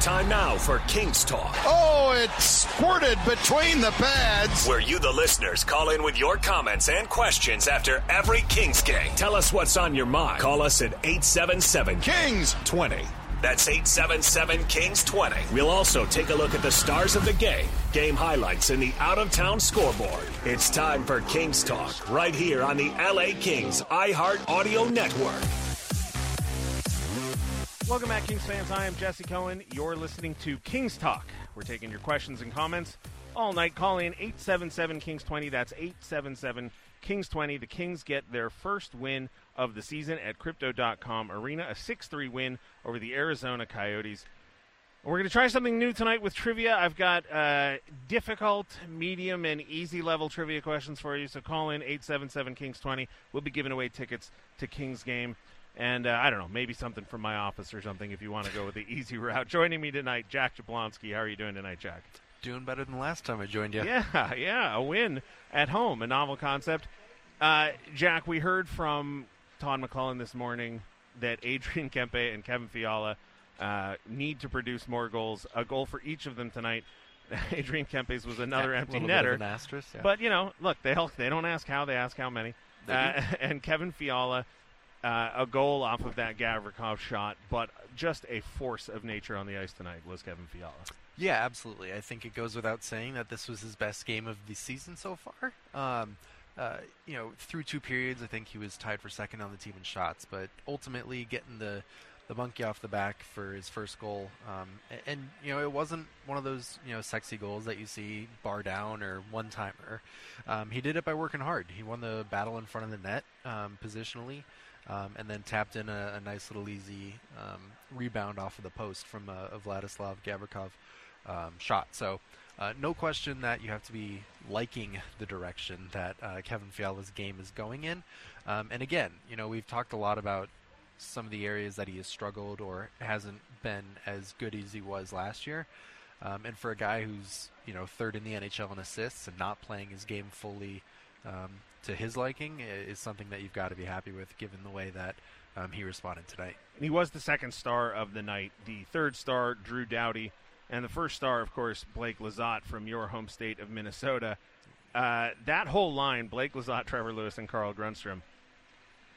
Time now for Kings Talk. Oh, it squirted between the pads. Where you, the listeners, call in with your comments and questions after every Kings game. Tell us what's on your mind. Call us at 877 Kings 20. That's 877 Kings 20. We'll also take a look at the stars of the game, game highlights, and the out of town scoreboard. It's time for Kings Talk right here on the LA Kings iHeart Audio Network. Welcome back, Kings fans. I am Jesse Cohen. You're listening to Kings Talk. We're taking your questions and comments all night. Call in 877 Kings 20. That's 877 Kings 20. The Kings get their first win of the season at Crypto.com Arena, a 6 3 win over the Arizona Coyotes. We're going to try something new tonight with trivia. I've got uh, difficult, medium, and easy level trivia questions for you. So call in 877 Kings 20. We'll be giving away tickets to Kings game. And uh, I don't know, maybe something from my office or something if you want to go with the easy route. Joining me tonight, Jack Jablonski. How are you doing tonight, Jack? Doing better than last time I joined you. Yeah, yeah, a win at home, a novel concept. Uh, Jack, we heard from Todd McLellan this morning that Adrian Kempe and Kevin Fiala uh, need to produce more goals. A goal for each of them tonight. Adrian Kempe's was another Yeah, empty a little bit netter. an asterisk, yeah. But you know, look, they they don't ask how, they ask how many. Uh, and Kevin Fiala, uh, a goal off of that Gavrikov shot, but just a force of nature on the ice tonight was Kevin Fiala. Yeah, absolutely. I think it goes without saying that this was his best game of the season so far. Um, uh, you know, through two periods, I think he was tied for second on the team in shots, but ultimately getting the the monkey off the back for his first goal. Um, and, and you know, it wasn't one of those you know sexy goals that you see bar down or one timer. Um, he did it by working hard. He won the battle in front of the net um, positionally. Um, and then tapped in a, a nice little easy um, rebound off of the post from a, a Vladislav Gavrikov um, shot. So, uh, no question that you have to be liking the direction that uh, Kevin Fiala's game is going in. Um, and again, you know, we've talked a lot about some of the areas that he has struggled or hasn't been as good as he was last year. Um, and for a guy who's you know third in the NHL in assists and not playing his game fully um, to his liking is something that you've got to be happy with, given the way that um, he responded tonight. And he was the second star of the night. The third star, Drew Doughty, and the first star, of course, Blake Lizotte from your home state of Minnesota. Uh, that whole line, Blake Lizotte, Trevor Lewis, and Carl Grundstrom.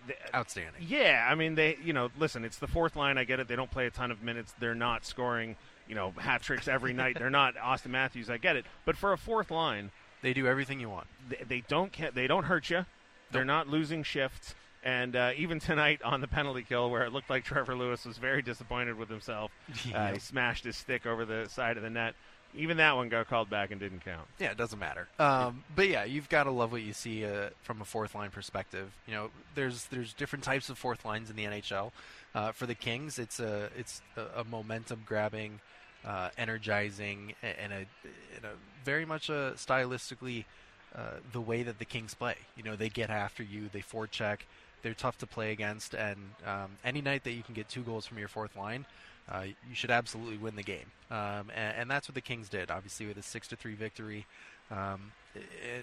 th- Outstanding. Yeah, I mean they, you know, listen, it's the fourth line. I get it. They don't play a ton of minutes. They're not scoring, you know, hat tricks every night. They're not Auston Matthews. I get it. But for a fourth line, They do everything you want. they, they don't ca- they don't hurt you. They're not losing shifts. And uh, even tonight on the penalty kill, where it looked like Trevor Lewis was very disappointed with himself, uh, he smashed his stick over the side of the net. Even that one got called back and didn't count. Yeah, it doesn't matter. Um, but yeah, you've got to love what you see uh, from a fourth line perspective. You know, there's there's different types of fourth lines in the NHL. Uh, for the Kings, it's a it's a, a momentum grabbing, uh, energizing, and a, and a very much a stylistically uh, the way that the Kings play. You know, they get after you, they forecheck, they're tough to play against, and um, any night that you can get two goals from your fourth line, uh, you should absolutely win the game. Um, and, and that's what the Kings did, obviously, with a six to three victory, um,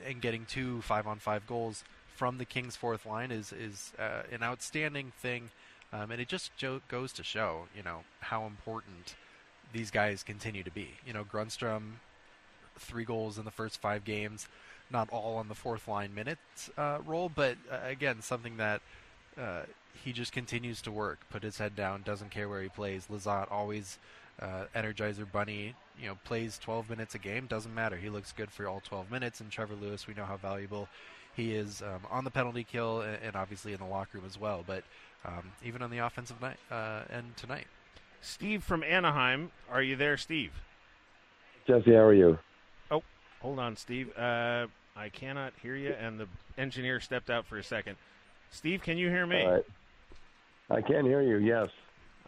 and getting two five on five goals from the Kings' fourth line is is uh, an outstanding thing, um, and it just jo- goes to show, you know, how important these guys continue to be. You know, Grundstrom, three goals in the first five games, not all on the fourth line minutes uh, role, but uh, again, something that uh, he just continues to work, put his head down, doesn't care where he plays. Lizotte always uh, Energizer Bunny, you know, plays 12 minutes a game, doesn't matter. He looks good for all 12 minutes. And Trevor Lewis, we know how valuable he is um, on the penalty kill and, and obviously in the locker room as well. But um, even on the offensive night uh, end tonight. Steve from Anaheim, are you there, Steve? Jesse, how are you? Oh, hold on, Steve. Uh, I cannot hear you, and the engineer stepped out for a second. Steve, can you hear me? All right. I can hear you. Yes.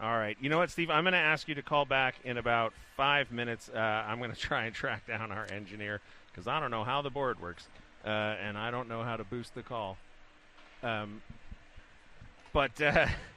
All right. You know what, Steve? I'm going to ask you to call back in about five minutes. Uh, I'm going to try and track down our engineer because I don't know how the board works, uh, and I don't know how to boost the call. Um, but uh,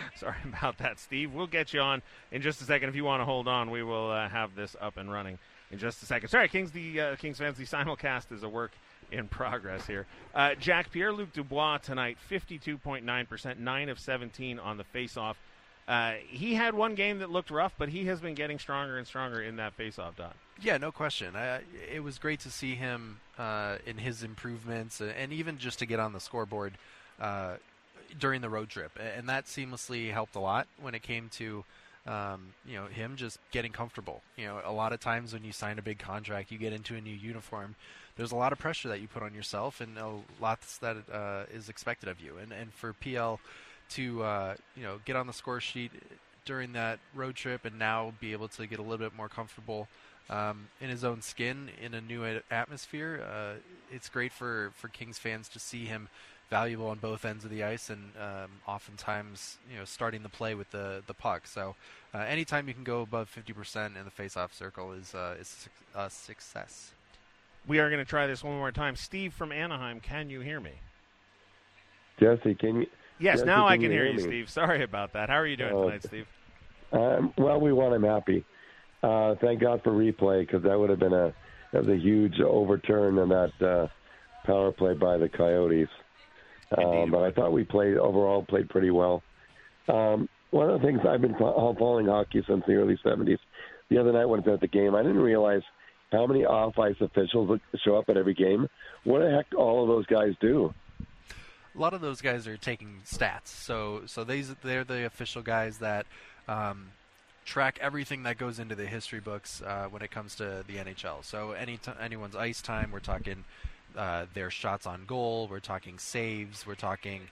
sorry about that, Steve. We'll get you on in just a second. If you want to hold on, we will uh, have this up and running in just a second. Sorry, Kings. The uh, Kings fans. The simulcast is a work in progress here. Uh, Jack Pierre Luc Dubois tonight, 52.9%, 9 of 17 on the face-off. Uh, he had one game that looked rough, but he has been getting stronger and stronger in that faceoff dot. Yeah, no question. I, it was great to see him uh, in his improvements, and even just to get on the scoreboard uh, during the road trip, and that seamlessly helped a lot when it came to. Um, you know him just getting comfortable. You know, a lot of times when you sign a big contract, you get into a new uniform. There's a lot of pressure that you put on yourself, and a lots that uh, is expected of you. And and for PL to uh, you know get on the score sheet during that road trip, and now be able to get a little bit more comfortable um, in his own skin in a new atmosphere. Uh, it's great for, for Kings fans to see him valuable on both ends of the ice and um, oftentimes you know starting the play with the the puck. So uh, anytime you can go above 50% in the face-off circle is uh, is a success. We are going to try this one more time. Steve from Anaheim, can you hear me? Jesse, can you? Yes, Jesse, now can I can you hear, hear you. Steve. Sorry about that. How are you doing Oh, tonight, Steve? Um, well, we want I'm happy. Uh, thank God for replay because that would have been a that was a huge overturn on that uh, power play by the Coyotes. Um, but I thought we played overall played pretty well. Um, one of the things I've been fo- following hockey since the early '70s. The other night when I was at the game, I didn't realize how many off-ice officials would show up at every game. What the heck all of those guys do? a lot of those guys are taking stats. So so these they're the official guys that um, track everything that goes into the history books uh, when it comes to the NHL. So any t- anyone's ice time, we're talking uh, their shots on goal, we're talking saves, we're talking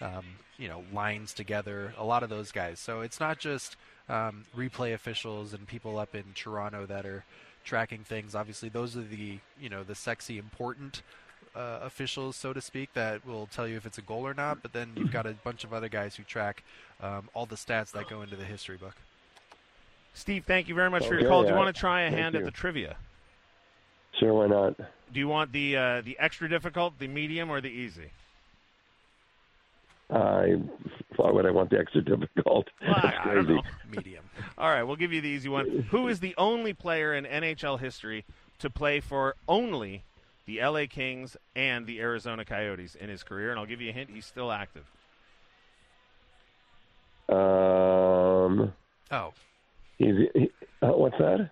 um, you know lines together. A lot of those guys. So it's not just um, replay officials and people up in Toronto that are tracking things. Obviously, those are the you know the sexy important uh, officials, so to speak, that will tell you if it's a goal or not. But then you've got a bunch of other guys who track um, all the stats that go into the history book. Steve, thank you very much for Okay, your call. Do you want to try a thank hand at the trivia? Sure, why not? Do you want the uh, the extra difficult, the medium, or the easy? I why would I want the extra difficult? Well, I, I don't crazy. know. Medium. All right, we'll give you the easy one. Who is the only player in NHL history to play for only the LA Kings and the Arizona Coyotes in his career? And I'll give you a hint: he's still active. Um, Oh, he's he, uh, what's that?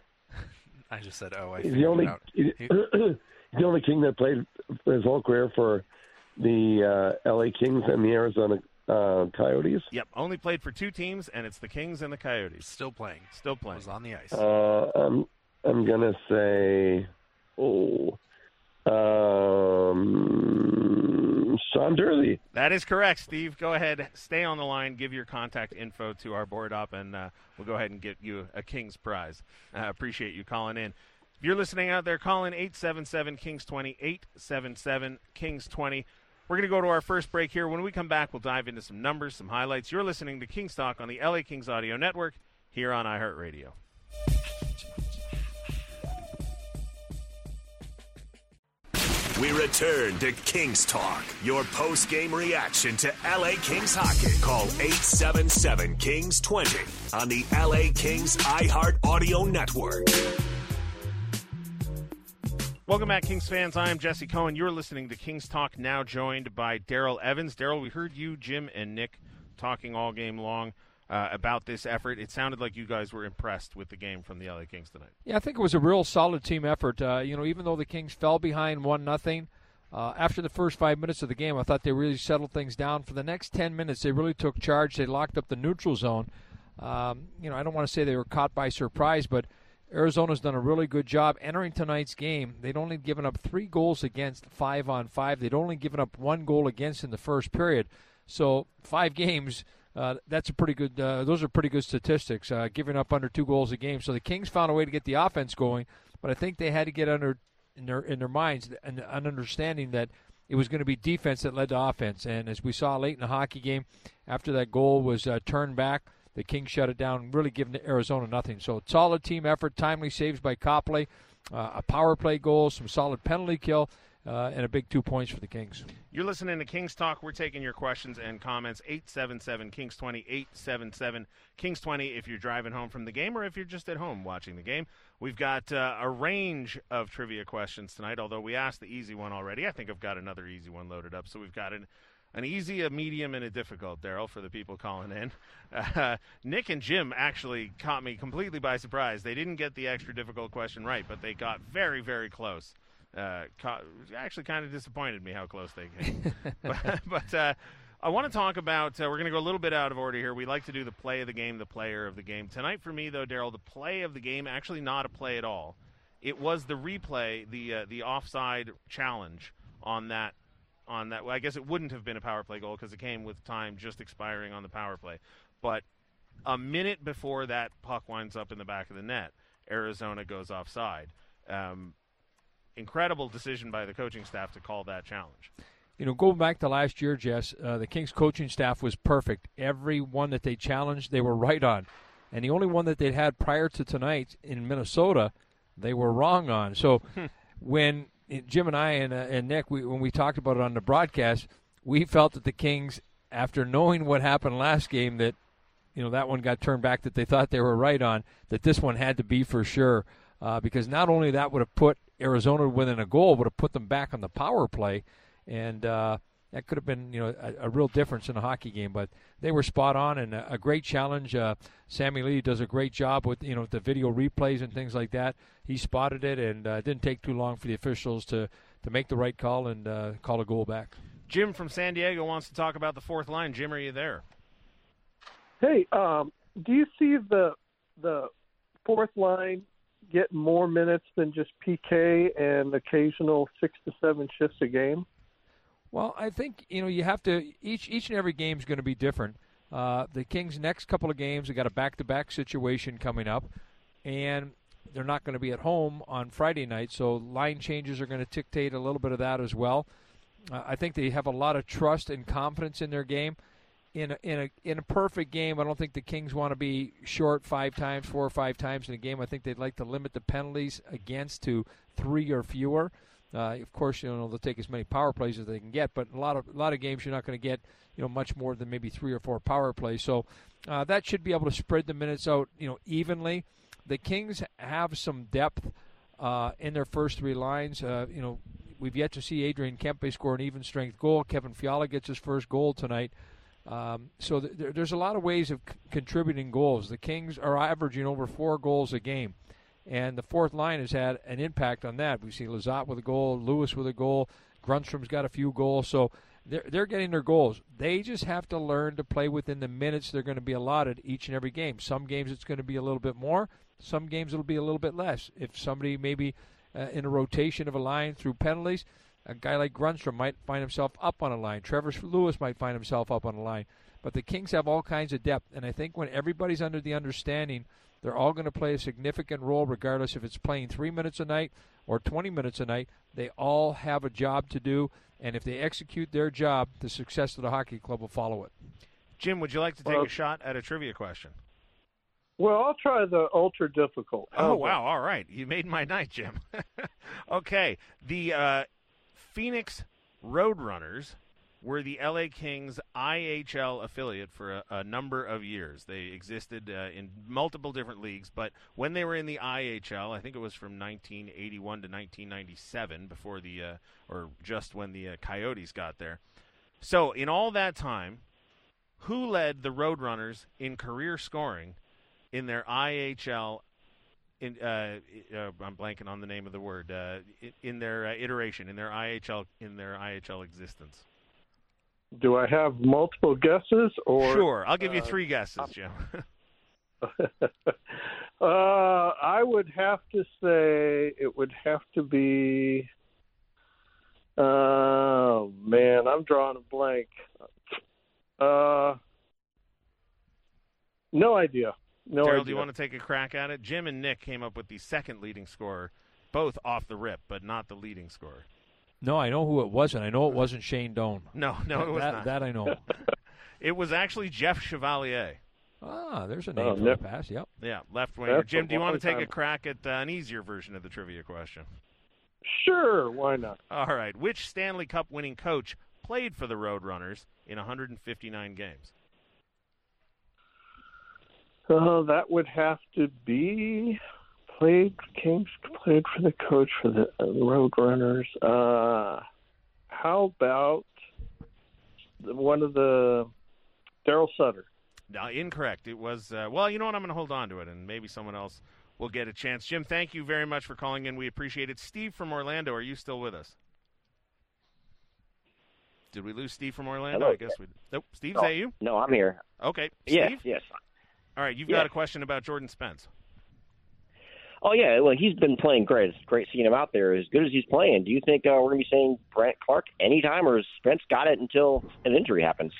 I just said oh. I He's the only out. he's the only king that played his whole career for the uh, L.A. Kings and the Arizona uh, Coyotes. Yep, only played for two teams, and it's the Kings and the Coyotes. still playing. Still playing. Was on the ice. Uh, I'm I'm gonna say, oh, um, Sean Durzi. That is correct, Steve. Go ahead, stay on the line, give your contact info to our board up, and uh, we'll go ahead and get you a King's prize. I appreciate you calling in. If you're listening out there, call in 877 Kings 20, 877 Kings 20. We're going to go to our first break here. When we come back, we'll dive into some numbers, some highlights. You're listening to Kings Talk on the LA Kings Audio Network here on iHeartRadio. We return to Kings Talk, your post game reaction to LA Kings hockey. Call 877 Kings 20 on the LA Kings iHeart Audio Network. Welcome back, Kings fans. I am Jesse Cohen. You're listening to Kings Talk, now joined by Daryl Evans. Daryl, we heard you, Jim, and Nick talking all game long uh, about this effort. It sounded like you guys were impressed with the game from the LA Kings tonight. Yeah, I think it was a real solid team effort. Uh, you know, even though the Kings fell behind one nothing, uh, after the first five minutes of the game, I thought they really settled things down. For the next ten minutes, they really took charge. They locked up the neutral zone. Um, you know, I don't want to say they were caught by surprise, but Arizona's done a really good job entering tonight's game. They'd only given up three goals against five on five. They'd only given up one goal against in the first period. So five games. Uh, that's a pretty good. Uh, those are pretty good statistics. Uh, giving up under two goals a game. So the Kings found a way to get the offense going, but I think they had to get under in their in their minds an, an understanding that it was going to be defense that led to offense. And as we saw late in the hockey game, after that goal was uh, turned back, the Kings shut it down, really giving Arizona nothing. So solid team effort, timely saves by Copley, uh, a power play goal, some solid penalty kill, uh, and a big two points for the Kings. You're listening to Kings Talk. We're taking your questions and comments. 877 Kings 20, 877 Kings 20 if you're driving home from the game or if you're just at home watching the game. We've got uh, a range of trivia questions tonight, although we asked the easy one already. I think I've got another easy one loaded up. So we've got an, an easy, a medium, and a difficult, Daryl, for the people calling in. Uh, Nick and Jim actually caught me completely by surprise. They didn't get the extra difficult question right, but they got very, very close. Uh, actually, kind of disappointed me how close they came. but but uh, I want to talk about. Uh, we're going to go a little bit out of order here. We like to do the play of the game, the player of the game. Tonight, for me, though, Daryl, the play of the game actually not a play at all. It was the replay, the uh, the offside challenge on that on that. Well, I guess it wouldn't have been a power play goal because it came with time just expiring on the power play. But a minute before that puck winds up in the back of the net, Arizona goes offside. Um, incredible decision by the coaching staff to call that challenge. You know, going back to last year, Jess, uh, the Kings coaching staff was perfect. Every one that they challenged, they were right on. And the only one that they'd had prior to tonight in Minnesota, they were wrong on. So when Jim and I and, uh, and Nick, we, when we talked about it on the broadcast, we felt that the Kings, after knowing what happened last game, that you know that one got turned back that they thought they were right on, that this one had to be for sure. Uh, because not only that would have put Arizona within a goal, would have put them back on the power play, and uh, that could have been you know a, a, real difference in a hockey game. But they were spot on and a, a great challenge. Uh, Sammy Lee does a great job with you know the video replays and things like that. He spotted it, and uh, it didn't take too long for the officials to to make the right call and uh, call a goal back. Jim from San Diego wants to talk about the fourth line. Jim, are you there? Hey, um, do you see the the fourth line get more minutes than just PK and occasional six to seven shifts a game? Well, I think you know you have to each each and every game is going to be different. Uh, the Kings' next couple of games, they got a back-to-back situation coming up, and they're not going to be at home on Friday night, so line changes are going to dictate a little bit of that as well. Uh, I think they have a lot of trust and confidence in their game. In a, in a in a perfect game, I don't think the Kings want to be short five times, four or five times in a game. I think they'd like to limit the penalties against to three or fewer. Uh, of course, you know they'll take as many power plays as they can get, but a lot of a lot of games you're not going to get you know much more than maybe three or four power plays. So uh, that should be able to spread the minutes out you know evenly. The Kings have some depth uh, in their first three lines. Uh, you know we've yet to see Adrian Kempe score an even strength goal. Kevin Fiala gets his first goal tonight. Um, so th- there's a lot of ways of c- contributing goals. The Kings are averaging over four goals a game and the fourth line has had an impact on that. We see Lizotte with a goal, Lewis with a goal, Grundstrom's got a few goals, so they're they're getting their goals. They just have to learn to play within the minutes they're going to be allotted each and every game. Some games it's going to be a little bit more, some games it'll be a little bit less. If somebody maybe uh, in a rotation of a line through penalties, a guy like Grundstrom might find himself up on a line. Trevor Lewis might find himself up on a line. But the Kings have all kinds of depth, and I think when everybody's under the understanding they're all going to play a significant role, regardless if it's playing three minutes a night or 20 minutes a night. They all have a job to do, and if they execute their job, the success of the hockey club will follow it. Jim, would you like to take well, a shot at a trivia question? Well, I'll try the ultra difficult. oh wow! All right, you made my night, Jim. okay, the uh, Phoenix Roadrunners were the LA Kings IHL affiliate for a, a number of years. They existed uh, in multiple different leagues, but when they were in the IHL, I think it was from 1981 to 1997, before the uh, or just when the uh, Coyotes got there. So in all that time, who led the Roadrunners in career scoring in their IHL? In, uh, uh, I'm blanking on the name of the word. Uh, in their iteration, in their IHL, in their IHL existence. Do I have multiple guesses or? Sure, I'll give you uh, three guesses, Jim. uh, I would have to say it would have to be. Oh man, I'm drawing a blank. Uh, no idea. No Daryl, idea. do you want to take a crack at it? Jim and Nick came up with the second leading scorer, both off the rip, but not the leading scorer. No, I know who it wasn't. I know it wasn't Shane Doan. No, no, it was that, not. That I know. it was actually Jeff Chevalier. Ah, there's a name oh, for the pass. Yep. Yeah, left winger. Jim, do you want to take time. a crack at uh, an easier version of the trivia question? Sure, why not? All right. Which Stanley Cup winning coach played for the Roadrunners in 159 games? Uh, that would have to be played Kings played for the coach for the Roadrunners. Uh, how about one of the Darryl Sutter. No, incorrect. It was uh, well. You know what? I'm going to hold on to it, and maybe someone else will get a chance. Jim, thank you very much for calling in. We appreciate it. Steve from Orlando, are you still with us? Did we lose Steve from Orlando? Hello. I guess we. Nope. Steve, No, is that you? No, I'm here. Okay. Steve. Yes, yes. All right. You've Yeah. got a question about Jordan Spence. Oh yeah, well he's been playing great. It's great seeing him out there. As good as he's playing, do you think uh, we're going to be seeing Brandt Clarke anytime, or is Spence got it until an injury happens?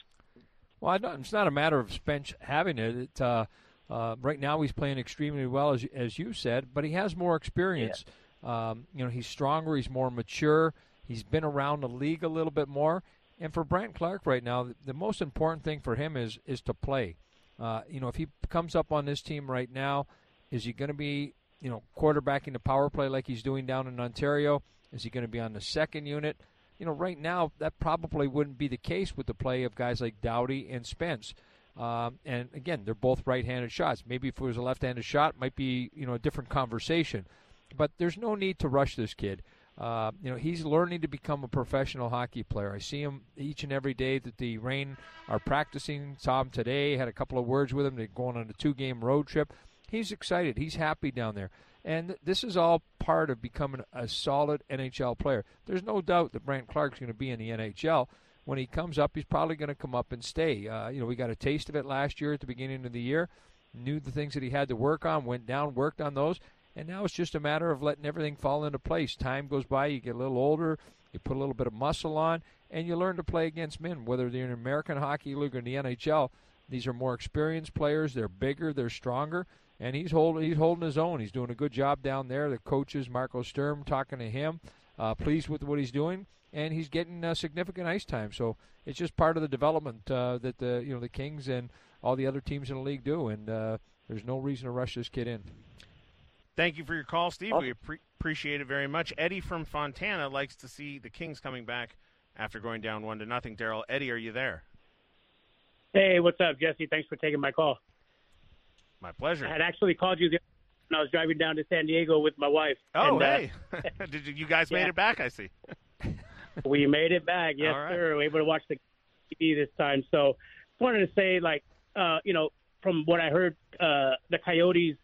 Well, I don't, it's not a matter of Spence having it. it uh, uh, right now, he's playing extremely well, as as you said, but he has more experience. Um, you know, he's stronger. He's more mature. He's been around the league a little bit more. And for Brandt Clarke right now, the, the most important thing for him is is to play. Uh, you know, if he comes up on this team right now, is he going to be you know quarterbacking the power play like he's doing down in Ontario? Is he going to be on the second unit? you know, right now that probably wouldn't be the case with the play of guys like Doughty and Spence. Um, and again, they're both right-handed shots. Maybe if it was a left-handed shot, might be you know a different conversation. But there's no need to rush this kid. Uh, you know, he's learning to become a professional hockey player. I see him each and every day that the Reign are practicing. Him today. Had a couple of words with him. They're going on a two-game road trip. He's excited. He's happy down there. And this is all part of becoming a solid NHL player. There's no doubt that Brandt Clarke's going to be in the NHL. When he comes up, he's probably going to come up and stay. Uh, you know, we got a taste of it last year at the beginning of the year. Knew the things that he had to work on, went down, worked on those, and now it's just a matter of letting everything fall into place. Time goes by, you get a little older, you put a little bit of muscle on, and you learn to play against men, whether they're in American Hockey League or in the NHL. These are more experienced players. They're bigger. They're stronger and he's holding he's holding his own. He's doing a good job down there. The coaches, Marco Sturm, talking to him, uh, pleased with what he's doing, and he's getting uh, significant ice time. So it's just part of the development uh, that the you know the Kings and all the other teams in the league do, and uh, there's no reason to rush this kid in. Thank you for your call, Steve. We appre- appreciate it very much. Eddie from Fontana likes to see the Kings coming back after going down one to nothing. Daryl, Eddie, are you there? Hey, what's up, Jesse? Thanks for taking my call. My pleasure. I had actually called you the- when I was driving down to San Diego with my wife. Oh, and, uh, hey, did you, you guys made it back? I see. we made it back. Yes, All right. sir. We were able to watch the TV this time. So, just wanted to say, like, uh, you know, from what I heard, uh, the Coyotes,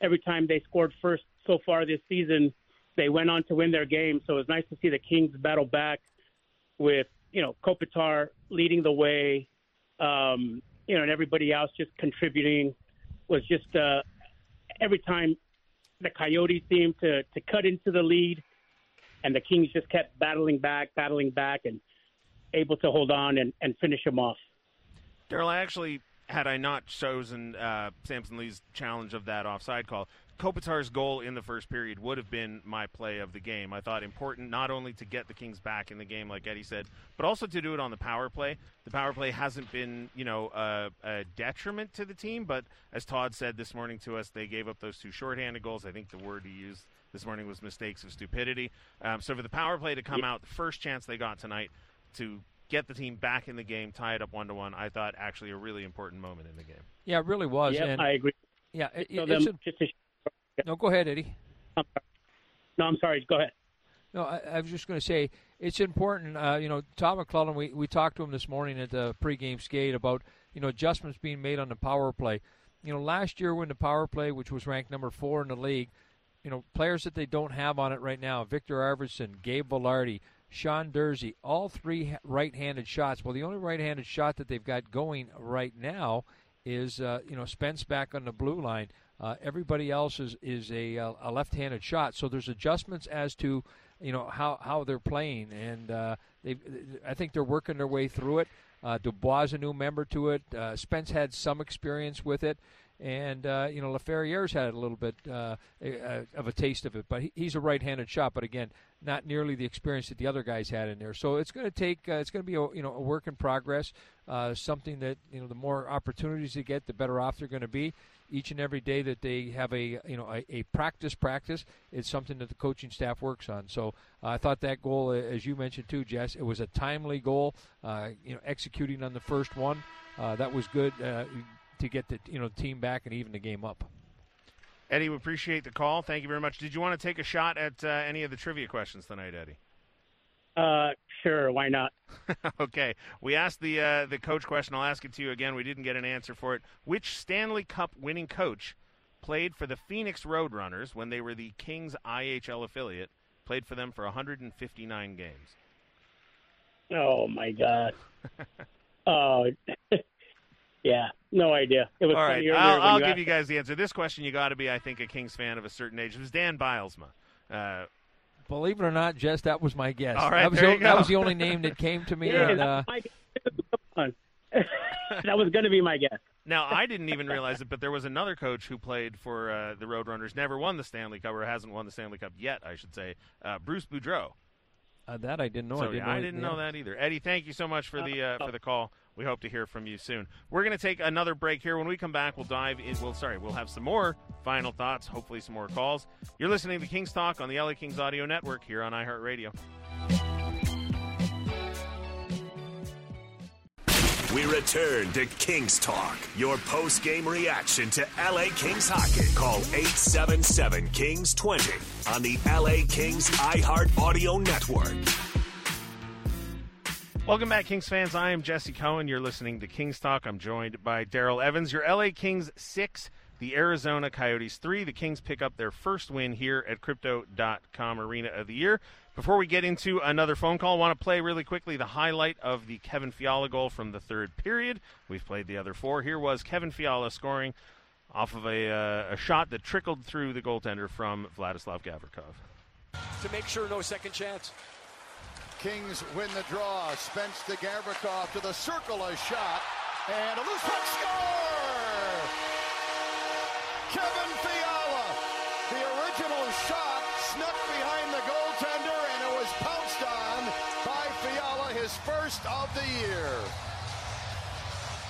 every time they scored first so far this season, they went on to win their game. So it was nice to see the Kings battle back with, you know, Kopitar leading the way, um, you know, and everybody else just contributing. Was just uh, every time the Coyotes seemed to to cut into the lead, and the Kings just kept battling back, battling back, and able to hold on and, and finish them off. Daryl, I actually, had I not chosen uh, Samson Lee's challenge of that offside call, Kopitar's goal in the first period would have been my play of the game. I thought important not only to get the Kings back in the game, like Eddie said, but also to do it on the power play. The power play hasn't been, you know, a, a detriment to the team, but as Todd said this morning to us, they gave up those two shorthanded goals. I think the word he used this morning was mistakes of stupidity. Um, so for the power play to come out, the first chance they got tonight to get the team back in the game, tie it up one to one, I thought actually a really important moment in the game. Yeah, it really was. Yeah, and, I agree. Yeah, it, So it- them- it's a, just to, no. Go ahead, Eddie. no, I'm sorry. Go ahead. No, I, I was just going to say it's important. Uh, you know, Tom McLellan. We we talked to him this morning at the pregame skate about you know adjustments being made on the power play. You know, last year when the power play, which was ranked number four in the league, you know, players that they don't have on it right now: Viktor Arvidsson, Gabe Vilardi, Sean Durzi, all three right-handed shots. Well, the only right-handed shot that they've got going right now is uh, you know Spence back on the blue line. Uh, everybody else is is a, uh, a left-handed shot. So there's adjustments as to you know how how they're playing, and uh, they I think they're working their way through it. Uh, Dubois is a new member to it. Uh, Spence had some experience with it, and uh, you know Laferriere's had a little bit uh, of a taste of it, but he's a right-handed shot. But again, not nearly the experience that the other guys had in there. So it's going to take uh, it's going to be a, you know a work in progress. Uh, something that you know the more opportunities they get, the better off they're going to be. Each and every day that they have a you know a, a practice practice, it's something that the coaching staff works on. So uh, I thought that goal, as you mentioned too, Jess, it was a timely goal. Uh, you know, executing on the first one, uh, that was good uh, to get the you know team back and even the game up. Eddie, we appreciate the call. Thank you very much. Did you want to take a shot at uh, any of the trivia questions tonight, Eddie? Uh, sure, why not? okay, we asked the uh, the coach question. I'll ask it to you again. We didn't get an answer for it. Which Stanley Cup winning coach played for the Phoenix Roadrunners when they were the Kings IHL affiliate? Played for them for 159 games. Oh my God. oh, yeah, no idea. It was All right, I'll, I'll you give you guys the answer. This question, you got to be, I think, a Kings fan of a certain age. It was Dan Bylsma. Uh, Believe it or not, Jess, that was my guess. All right, that was, there the, you that was the only name that came to me. Yeah, and, that uh, was that was going to be my guess. Now, I didn't even realize it, but there was another coach who played for uh, the Roadrunners, never won the Stanley Cup, or hasn't won the Stanley Cup yet, I should say. Uh, Bruce Boudreau. Uh, that I didn't know. so I didn't, yeah, know, I didn't know that either. Eddie, thank you so much for the uh, for the call. We hope to hear from you soon. We're going to take another break here. When we come back, we'll dive in. Well, sorry, we'll have some more final thoughts. Hopefully, some more calls. You're listening to Kings Talk on the LA Kings Audio Network here on iHeartRadio. We return to Kings Talk, your post game reaction to LA Kings hockey. Call 877 Kings 20 on the LA Kings iHeart Audio Network. Welcome back, Kings fans. I am Jesse Cohen. You're listening to Kings Talk. I'm joined by Daryl Evans. Your LA Kings six, the Arizona Coyotes three. The Kings pick up their first win here at Crypto.com Arena of the Year. Before we get into another phone call, I want to play really quickly the highlight of the Kevin Fiala goal from the third period. We've played the other four. Here was Kevin Fiala scoring off of a, uh, a shot that trickled through the goaltender from Vladislav Gavrikov. to make sure no second chance. Kings win the draw. Spence to Gavrikov to the circle, a shot, and a loose puck score! Kevin Fiala, the original shot his of the year.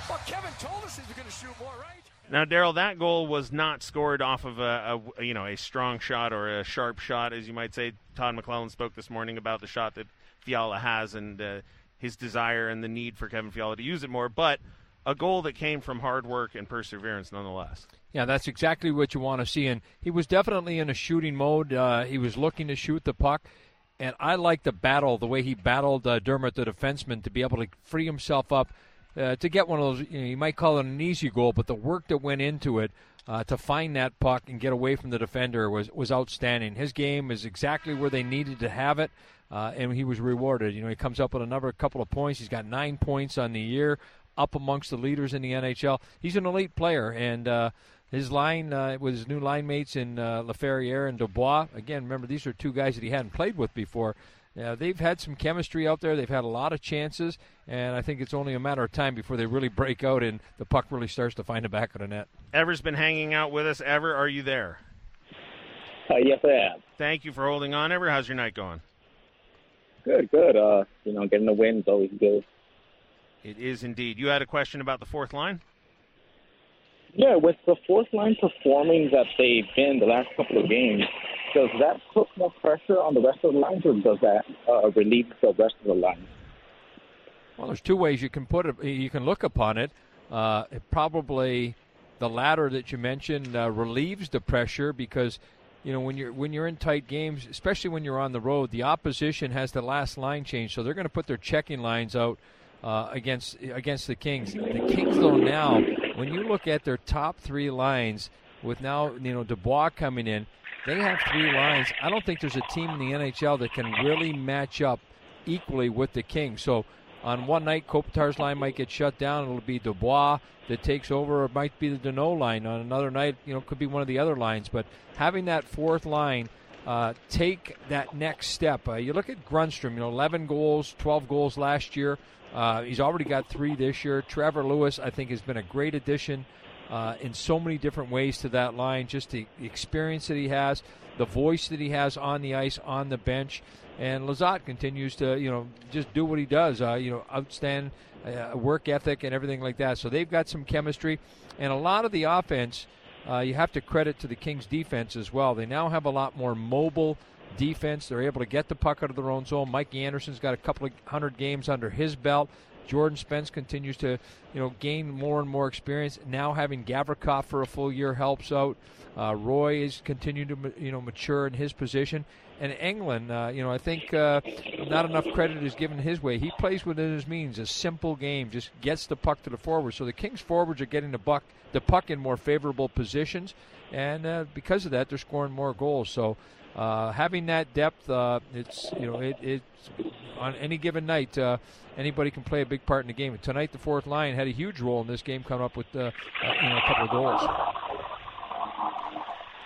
Well, Kevin told us he was going to shoot more, right? Now, Daryl, that goal was not scored off of a, a you know a strong shot or a sharp shot, as you might say. Todd McLellan spoke this morning about the shot that Fiala has and uh, his desire and the need for Kevin Fiala to use it more, but a goal that came from hard work and perseverance, nonetheless. Yeah, that's exactly what you want to see. And he was definitely in a shooting mode. Uh, he was looking to shoot the puck. And I like the battle, the way he battled uh, Dermott, the defenseman, to be able to free himself up uh, to get one of those. You, know, you might call it an easy goal, but the work that went into it uh, to find that puck and get away from the defender was was outstanding. His game is exactly where they needed to have it, uh, and he was rewarded. You know, he comes up with another couple of points. He's got nine points on the year, up amongst the leaders in the NHL. He's an elite player, and. His line uh, with his new line mates in uh, Laferriere and Dubois. Again, remember these are two guys that he hadn't played with before. Uh, they've had some chemistry out there. They've had a lot of chances, and I think it's only a matter of time before they really break out and the puck really starts to find the back of the net. Ever's been hanging out with us. Ever, are you there? Uh, yes, I am. Thank you for holding on. Ever, how's your night going? Good, good. Uh, you know, getting the win is always good. It is indeed. You had a question about the fourth line? Yeah, with the fourth line performing that they've been the last couple of games, does that put more pressure on the rest of the lines, or does that uh, relieve the rest of the line? Well, there's two ways you can put it. You can look upon it. Uh, it probably the latter that you mentioned uh, relieves the pressure because you know when you're when you're in tight games, especially when you're on the road, the opposition has the last line change, so they're going to put their checking lines out uh, against against the Kings. The Kings, though, now when you look at their top three lines, with now you know Dubois coming in, they have three lines. I don't think there's a team in the NHL that can really match up equally with the Kings. So on one night, Kopitar's line might get shut down. It'll be Dubois that takes over, it might be the Danault line. On another night, you know, it could be one of the other lines. But having that fourth line uh, take that next step. Uh, you look at Grundstrom, you know, 11 goals, 12 goals last year. Uh, he's already got three this year. Trevor Lewis, I think, has been a great addition uh, in so many different ways to that line. Just the experience that he has, the voice that he has on the ice, on the bench, and Lizotte continues to, you know, just do what he does. Uh, you know, outstanding uh, work ethic and everything like that. So they've got some chemistry, and a lot of the offense. Uh, you have to credit to the Kings defense as well. They now have a lot more mobile defense. They're able to get the puck out of their own zone. Mikey Anderson's got a couple of hundred games under his belt. Jordan Spence continues to, you know, gain more and more experience. Now having Gavrikov for a full year helps out. Uh, Roy is continuing to, you know, mature in his position. And Englund, uh, you know, I think uh, not enough credit is given his way. He plays within his means, a simple game, just gets the puck to the forward. So the Kings forwards are getting the buck, the puck in more favorable positions, and uh, because of that, they're scoring more goals. So uh, having that depth, uh, it's you know, it, it's on any given night, uh, anybody can play a big part in the game. And tonight, the fourth line had a huge role in this game, coming up with uh, you know a couple of goals.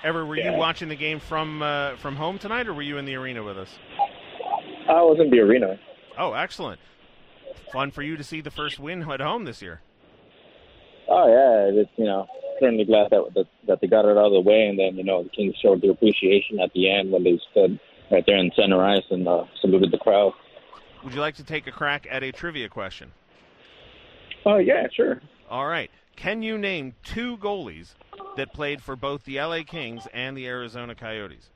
Ever, were Yeah. you watching the game from uh, from home tonight, or were you in the arena with us? I was in the arena. Oh, excellent! Fun for you to see the first win at home this year. Oh yeah, it's you know certainly glad that, that that they got it out of the way, and then you know the Kings showed their appreciation at the end when they stood right there in center ice and uh, saluted the crowd. Would you like to take a crack at a trivia question? Oh yeah, sure. All right. Can you name two goalies that played for both the LA Kings and the Arizona Coyotes?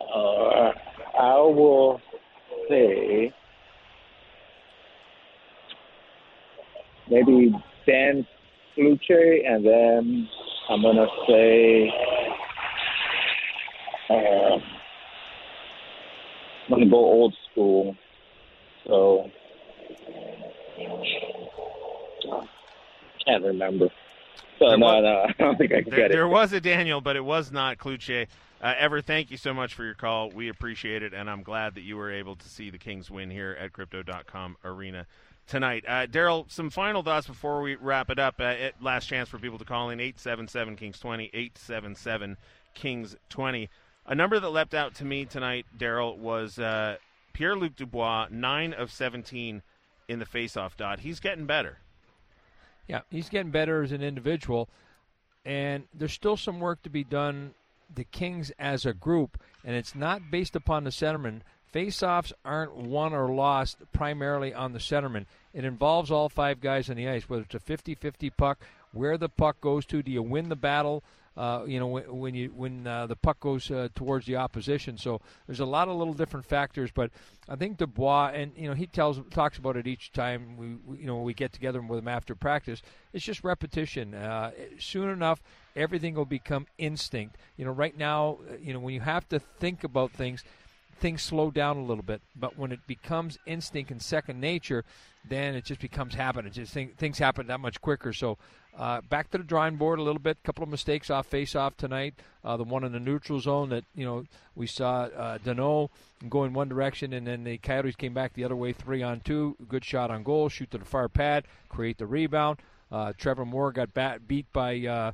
Uh, I will say maybe Dan Fluche, and then I'm gonna say uh, I'm gonna go old school. So can't remember. So There no, was- no, I don't think I can There, get it. there was a Daniel, but it was not Kluche. Uh, Ever, thank you so much for your call. We appreciate it, and I'm glad that you were able to see the Kings win here at Crypto.com Arena tonight. Uh, Daryl, some final thoughts before we wrap it up. Uh, last chance for people to call in 877 Kings 20, 877 Kings 20. A number that leapt out to me tonight, Daryl, was uh, Pierre Luc Dubois, 9 of 17 in the faceoff dot. He's getting better. Yeah, he's getting better as an individual, and there's still some work to be done. The Kings as a group, and it's not based upon the centerman. Faceoffs aren't won or lost primarily on the centerman. It involves all five guys on the ice, whether it's a 50-50 puck, where the puck goes to. Do you win the battle? Uh, you know when, you when uh, the puck goes uh, towards the opposition. So there's a lot of little different factors, but I think Dubois and you know he tells talks about it each time we, we you know we get together with him after practice. It's just repetition. Uh, soon enough, everything will become instinct. You know, right now, uh, you know when you have to think about things, things slow down a little bit. But when it becomes instinct and second nature, then it just becomes habit. It just think, things happen that much quicker. So uh, back to the drawing board a little bit. A couple of mistakes off face-off tonight. Uh, the one in the neutral zone that you know we saw uh, Danault go in one direction, and then the Coyotes came back the other way, three on two. Good shot on goal, shoot to the far pad, create the rebound. Uh, Trevor Moore got bat- beat by. Uh,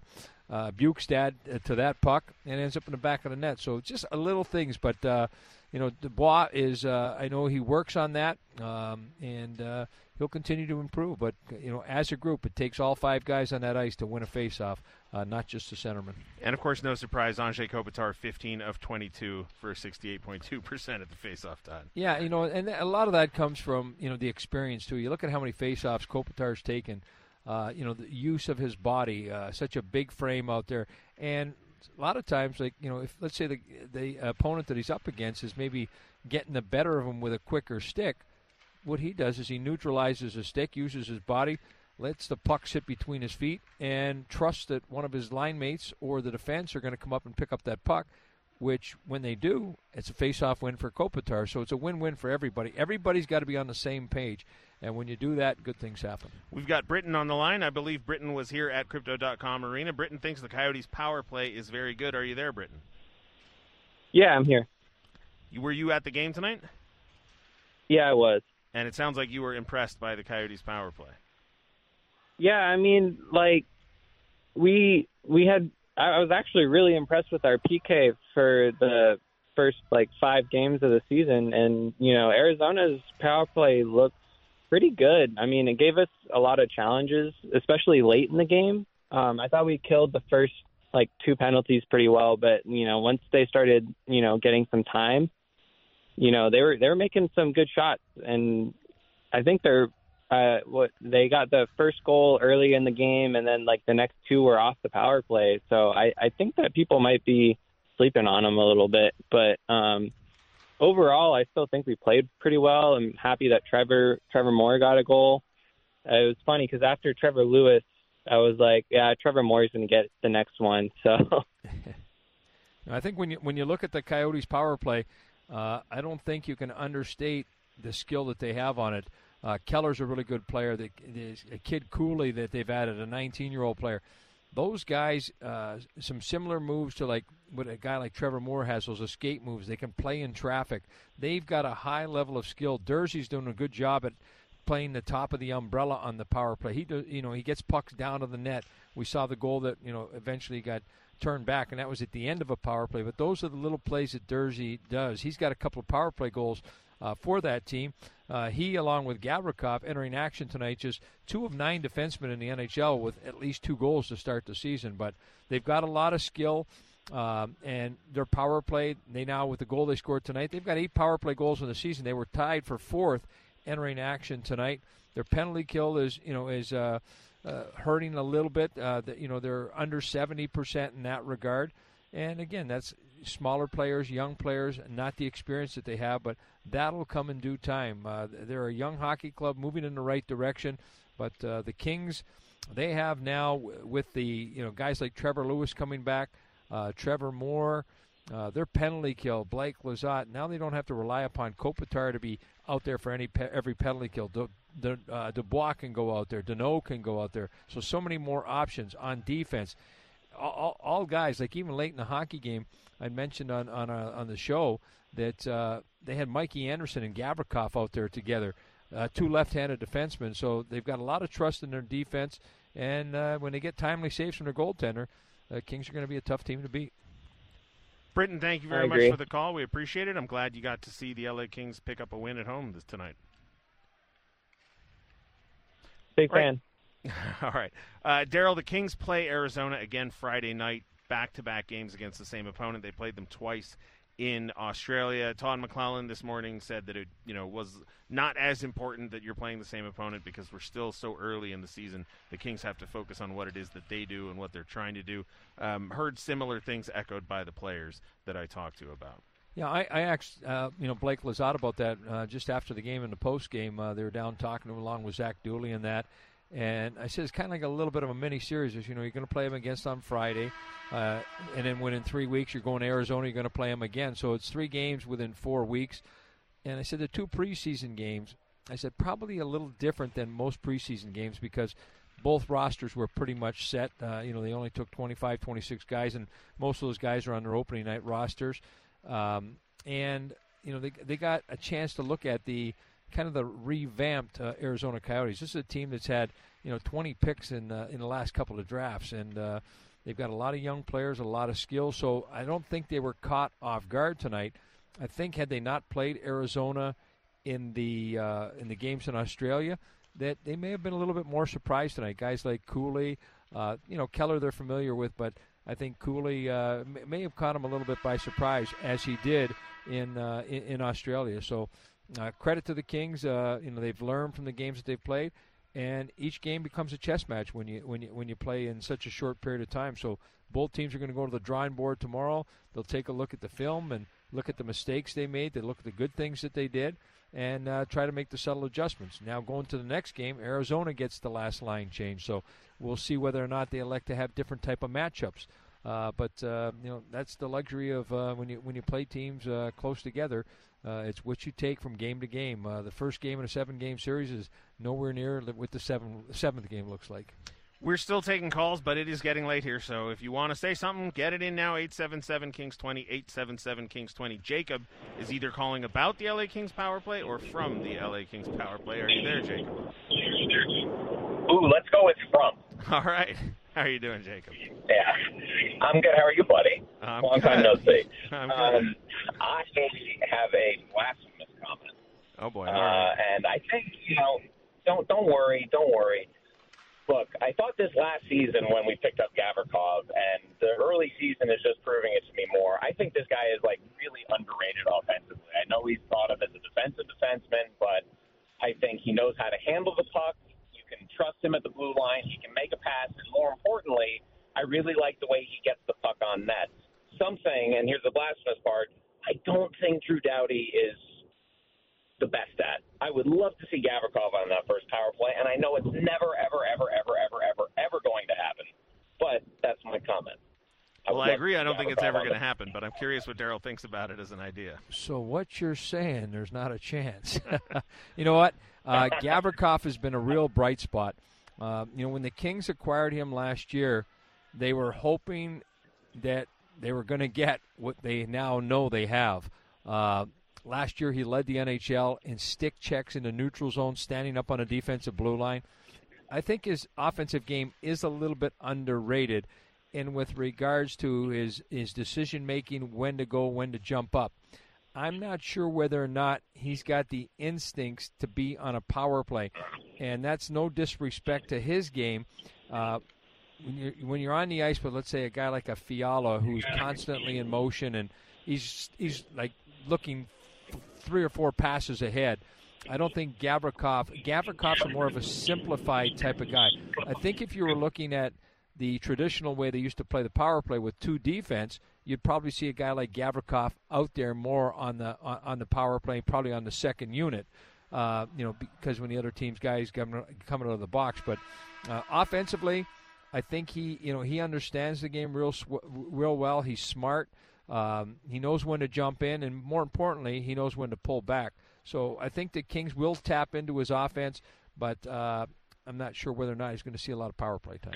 uh, Bjugstad uh, to that puck and ends up in the back of the net. So just a little things, but uh, you know Dubois is. Uh, I know he works on that, um, and uh, he'll continue to improve. But you know, as a group, it takes all five guys on that ice to win a faceoff, uh, not just the centerman. And of course, no surprise, Anze Kopitar, 15 of 22 for 68.2% at the faceoff time. Yeah, you know, and a lot of that comes from you know the experience too. You look at how many faceoffs Kopitar's taken. Uh, you know, the use of his body, uh, such a big frame out there, and a lot of times, like you know, if let's say the the opponent that he's up against is maybe getting the better of him with a quicker stick, what he does is he neutralizes his stick, uses his body, lets the puck sit between his feet, and trusts that one of his line mates or the defense are going to come up and pick up that puck. Which, when they do, it's a face-off win for Kopitar. So it's a win-win for everybody. Everybody's got to be on the same page, and when you do that, good things happen. We've got Britain on the line. I believe Britain was here at Crypto.com Arena. Britain thinks the Coyotes' power play is very good. Are you there, Britain? Yeah, I'm here. You, were you at the game tonight? Yeah, I was. And it sounds like you were impressed by the Coyotes' power play. Yeah, I mean, like we we had. I I was actually really impressed with our PK for the first like five games of the season, and you know Arizona's power play looks pretty good. I mean, it gave us a lot of challenges, especially late in the game. Um, I thought we killed the first like two penalties pretty well, but you know once they started you know getting some time, you know they were they were making some good shots, and I think they're uh, what they got the first goal early in the game, and then like the next two were off the power play. So I, I think that people might be sleeping on them a little bit. But um, overall, I still think we played pretty well. I'm happy that Trevor Trevor Moore got a goal. Uh, it was funny because after Trevor Lewis, I was like, yeah, Trevor Moore's going to get the next one. So I think when you when you look at the Coyotes power play, uh, I don't think you can understate the skill that they have on it. Uh, Keller's a really good player. The, a kid Cooley that they've added, a 19-year-old player. Those guys, uh, some similar moves to like what a guy like Trevor Moore has. Those escape moves. They can play in traffic. They've got a high level of skill. Durzi's doing a good job at playing the top of the umbrella on the power play. He, do, you know, he gets pucks down to the net. We saw the goal that you know eventually got turned back, and that was at the end of a power play. But those are the little plays that Durzi does. He's got a couple of power play goals uh, for that team. Uh, he, along with Gavrikov, entering action tonight, just two of nine defensemen in the NHL with at least two goals to start the season. But they've got a lot of skill. Um, and their power play, they now, with the goal they scored tonight, they've got eight power play goals in the season. They were tied for fourth entering action tonight. Their penalty kill is, you know, is uh, uh, hurting a little bit. Uh, you know, they're under 70% in that regard. And again, that's smaller players, young players, not the experience that they have, but that'll come in due time. Uh, they're a young hockey club moving in the right direction, but uh, the Kings, they have now with the you know guys like Trevor Lewis coming back, uh, Trevor Moore, uh, their penalty kill, Blake Lizotte. Now they don't have to rely upon Kopitar to be out there for any pe- every penalty kill. De, De, uh, Dubois can go out there. Danault can go out there. So so many more options on defense. All, all, guys like even late in the hockey game, I mentioned on on uh, on the show that uh, they had Mikey Anderson and Gavrikov out there together, uh, two left-handed defensemen. So they've got a lot of trust in their defense, and uh, when they get timely saves from their goaltender, uh, Kings are going to be a tough team to beat. Britton, thank you very much for the call. We appreciate it. I'm glad you got to see the LA Kings pick up a win at home this tonight. Big right. fan. All right. Uh, Daryl, the Kings play Arizona again Friday night, back to back games against the same opponent. They played them twice in Australia. Todd McLellan this morning said that it you know was not as important that you're playing the same opponent because we're still so early in the season. The Kings have to focus on what it is that they do and what they're trying to do. Um, heard similar things echoed by the players that I talked to about. Yeah, I, I asked uh, you know Blake Lizotte about that uh, just after the game in the post game. Uh, they were down talking along with Zach Dooley and that. And I said it's kind of like a little bit of a mini series. You know, you're going to play them against on Friday, uh, and then within three weeks you're going to Arizona. You're going to play them again. So it's three games within four weeks. And I said the two preseason games. I said probably a little different than most preseason games because both rosters were pretty much set. Uh, you know, they only took 25, 26 guys, and most of those guys are on their opening night rosters. Um, and you know, they they got a chance to look at the kind of the revamped uh, Arizona Coyotes. This is a team that's had you know 20 picks in uh, in the last couple of drafts, and uh, they've got a lot of young players, a lot of skill. So I don't think they were caught off guard tonight. I think had they not played Arizona in the uh, in the games in Australia, that they may have been a little bit more surprised tonight. Guys like Cooley, uh, you know Keller, they're familiar with, but I think Cooley uh, may have caught him a little bit by surprise, as he did in in, in, Australia. So uh, credit to the Kings. Uh, you know they've learned from the games that they've played, and each game becomes a chess match when you when you when you play in such a short period of time. So both teams are going to go to the drawing board tomorrow. They'll take a look at the film and look at the mistakes they made. They look at the good things that they did, and uh, try to make the subtle adjustments. Now going to the next game, Arizona gets the last line change. So we'll see whether or not they elect to have different type of matchups. Uh, but uh, you know that's the luxury of uh, when you when you play teams uh, close together. Uh, it's what you take from game to game. Uh, the first game in a seven-game series is nowhere near what the seven, seventh game looks like. We're still taking calls, but it is getting late here. So if you want to say something, get it in now. 877 Kings 20, 877 Kings 20. Jacob is either calling about the LA Kings power play or from the LA Kings power play. Are you there, Jacob? Ooh, let's go with from. All right. How are you doing, Jacob? Yeah, I'm good. How are you, buddy? I'm Long good. time no see. I'm um, I have a blasphemous comment. Oh boy! Uh, and I think you know, don't don't worry, don't worry. Look, I thought this last season when we picked up Gavrikov, and the early season is just proving it to me more. I think this guy is like really underrated offensively. I know he's thought of as a defensive defenseman, but I think he knows how to handle the puck can trust him at the blue line. He can make a pass, and more importantly, I really like the way he gets the puck on net. Something, and here's the blasphemous part: I don't think Drew Doughty is the best at. I would love to see Gavrikov on that first power play, and I know it's never, ever, ever, ever, ever, ever, ever going to happen. But that's my comment. Well, I agree. I don't think it's ever going to happen, but I'm curious what Daryl thinks about it as an idea. So what you're saying, there's not a chance. you know what? Uh, Gavrikov has been a real bright spot. Uh, you know, when the Kings acquired him last year, they were hoping that they were going to get what they now know they have. Uh, last year, he led the NHL in stick checks in the neutral zone, standing up on a defensive blue line. I think his offensive game is a little bit underrated, and with regards to his his decision making, when to go, when to jump up. I'm not sure whether or not he's got the instincts to be on a power play, and that's no disrespect to his game. Uh, when you're when you're on the ice with, let's say, a guy like a Fiala who's constantly in motion and he's he's like looking three or four passes ahead. I don't think Gavrikov Gavrikov's more of a simplified type of guy. I think if you were looking at the traditional way they used to play the power play with two defense, you'd probably see a guy like Gavrikov out there more on the on, on the power play, probably on the second unit. Uh, you know, because when the other team's guys coming coming out of the box, but uh, offensively, I think he you know he understands the game real real well. He's smart. Um, he knows when to jump in, and more importantly, he knows when to pull back. So I think the Kings will tap into his offense, but uh, I'm not sure whether or not he's going to see a lot of power play time.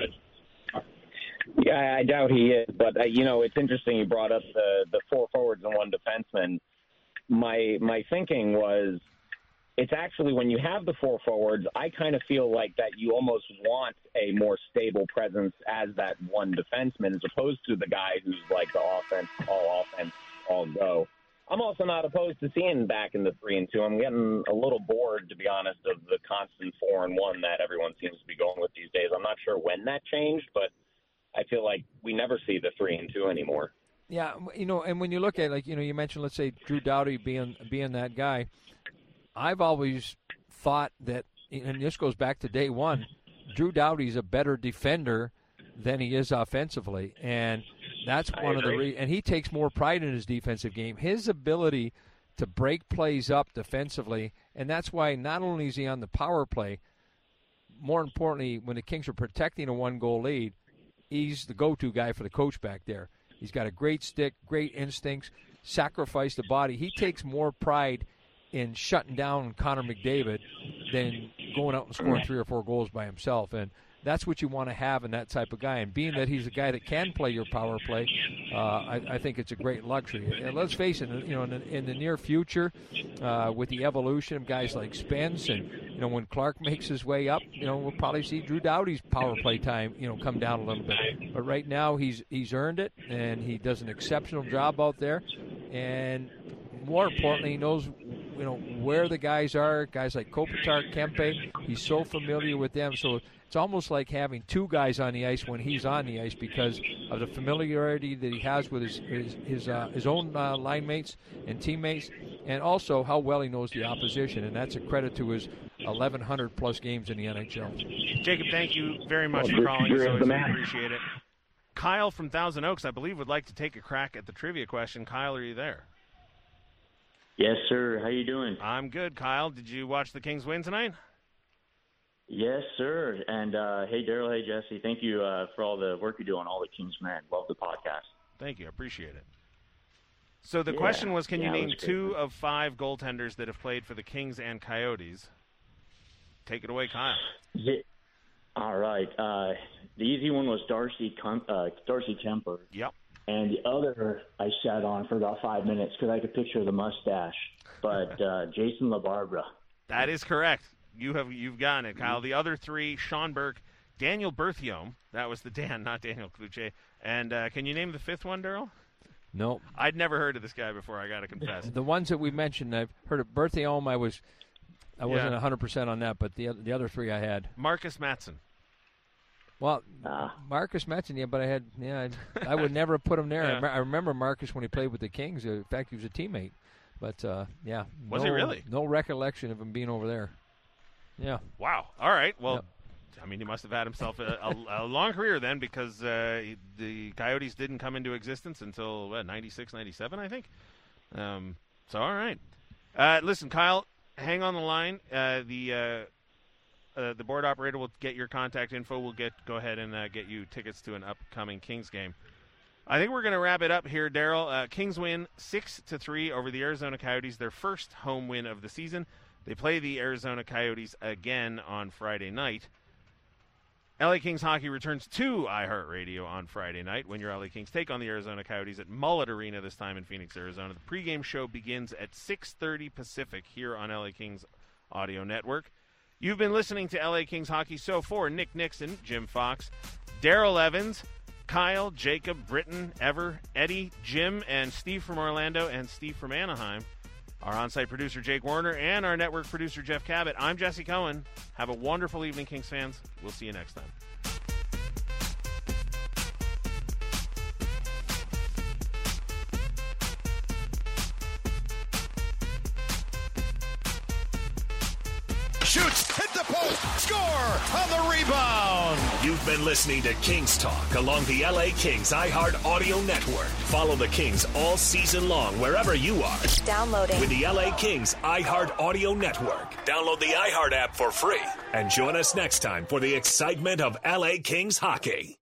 Yeah, I doubt he is. But uh, you know, it's interesting. You brought up the the four forwards and one defenseman. My my thinking was, it's actually when you have the four forwards, I kind of feel like that you almost want a more stable presence as that one defenseman, as opposed to the guy who's like the offense, all offense, all go. I'm also not opposed to seeing back in the three and two. I'm getting a little bored, to be honest, of the constant four and one that everyone seems to be going with these days. I'm not sure when that changed, but I feel like we never see the three and two anymore. Yeah, you know, and when you look at like you know, you mentioned let's say Drew Doughty being being that guy. I've always thought that, and this goes back to day one. Drew Doughty's a better defender than he is offensively, and that's one of the re- and he takes more pride in his defensive game. His ability to break plays up defensively, and that's why not only is he on the power play, more importantly, when the Kings are protecting a one goal lead, he's the go to guy for the coach back there. He's got a great stick, great instincts, sacrifice the body. He takes more pride in shutting down Connor McDavid than going out and scoring three or four goals by himself. And that's what you want to have in that type of guy. And being that he's a guy that can play your power play, uh, I, I think it's a great luxury. And let's face it, you know, in the, in the near future, uh, with the evolution of guys like Spence, and you know, when Clarke makes his way up, you know, we'll probably see Drew Doughty's power play time, you know, come down a little bit. But right now, he's he's earned it, and he does an exceptional job out there. And more importantly, he knows you know where the guys are. Guys like Kopitar, Kempe, he's so familiar with them. So it's almost like having two guys on the ice when he's on the ice because of the familiarity that he has with his his his, uh, his own uh, line mates and teammates, and also how well he knows the opposition. And that's a credit to his 1,100 plus games in the NHL. Jacob, thank you very much Well, for calling. you're the always, man. appreciate it. Kyle from Thousand Oaks, I believe, would like to take a crack at the trivia question. Kyle, are you there? Yes, sir. How you doing? I'm good. Kyle, did you watch the Kings win tonight? Yes, sir. And uh, hey, Daryl. Hey, Jesse. Thank you uh, for all the work you do on all the Kings men. Love the podcast. Thank you. I appreciate it. So the Yeah. question was, can you Yeah, it name was great. two of five goaltenders that have played for the Kings and Coyotes? Take it away, Kyle. Yeah. All right. Uh, the easy one was Darcy Cum- uh, Darcy Kuemper. Yep. And the other I sat on for about five minutes because I could picture the mustache. But uh, Jason LaBarbera. That is correct. You have you've gotten it, Kyle. The other three: Sean Burke, Daniel Berthiaume. That was the Dan, not Daniel Cluche. And uh, can you name the fifth one, Daryl? No, I'd never heard of this guy before. I got to confess. the ones that we mentioned, I've heard of Berthiaume. I was I wasn't Yeah. 100 percent on that, but the the other three I had. Markus Mattsson. Well, Marcus mentioned yeah, but I had yeah, I, I would never have put him there. I Yeah. me- I remember Marcus when he played with the Kings. In fact, he was a teammate. But uh, yeah, Was no, he really? No recollection of him being over there. Yeah. Wow. All right. Well, I mean, he must have had himself a, a, a long career then, because uh, the Coyotes didn't come into existence until what, 96, 97, I think. Um, so all right. Uh, listen, Kyle, hang on the line. Uh, the uh, uh, the board operator will get your contact info. We'll get go ahead and uh, get you tickets to an upcoming Kings game. I think we're going to wrap it up here, Daryl. Uh, Kings win six to three over the Arizona Coyotes, their first home win of the season. They play the Arizona Coyotes again on Friday night. LA Kings hockey returns to iHeartRadio on Friday night when your LA Kings take on the Arizona Coyotes at Mullet Arena this time in Phoenix, Arizona. The pregame show begins at 6:30 Pacific here on LA Kings Audio Network. You've been listening to LA Kings hockey so far. Nick Nickson, Jim Fox, Daryl Evans, Kyle, Jacob, Britton, Ever, Eddie, Jim, and Steve from Orlando and Steve from Anaheim. Our on site producer, Jake Warner, and our network producer, Jeff Cabot. I'm Jesse Cohen. Have a wonderful evening, Kings fans. We'll see you next time. On the rebound. You've been listening to Kings Talk along the LA Kings iHeart Audio Network. Follow the Kings all season long wherever you are. Downloading. With the LA Kings iHeart Audio Network. Download the iHeart app for free and join us next time for the excitement of LA Kings hockey.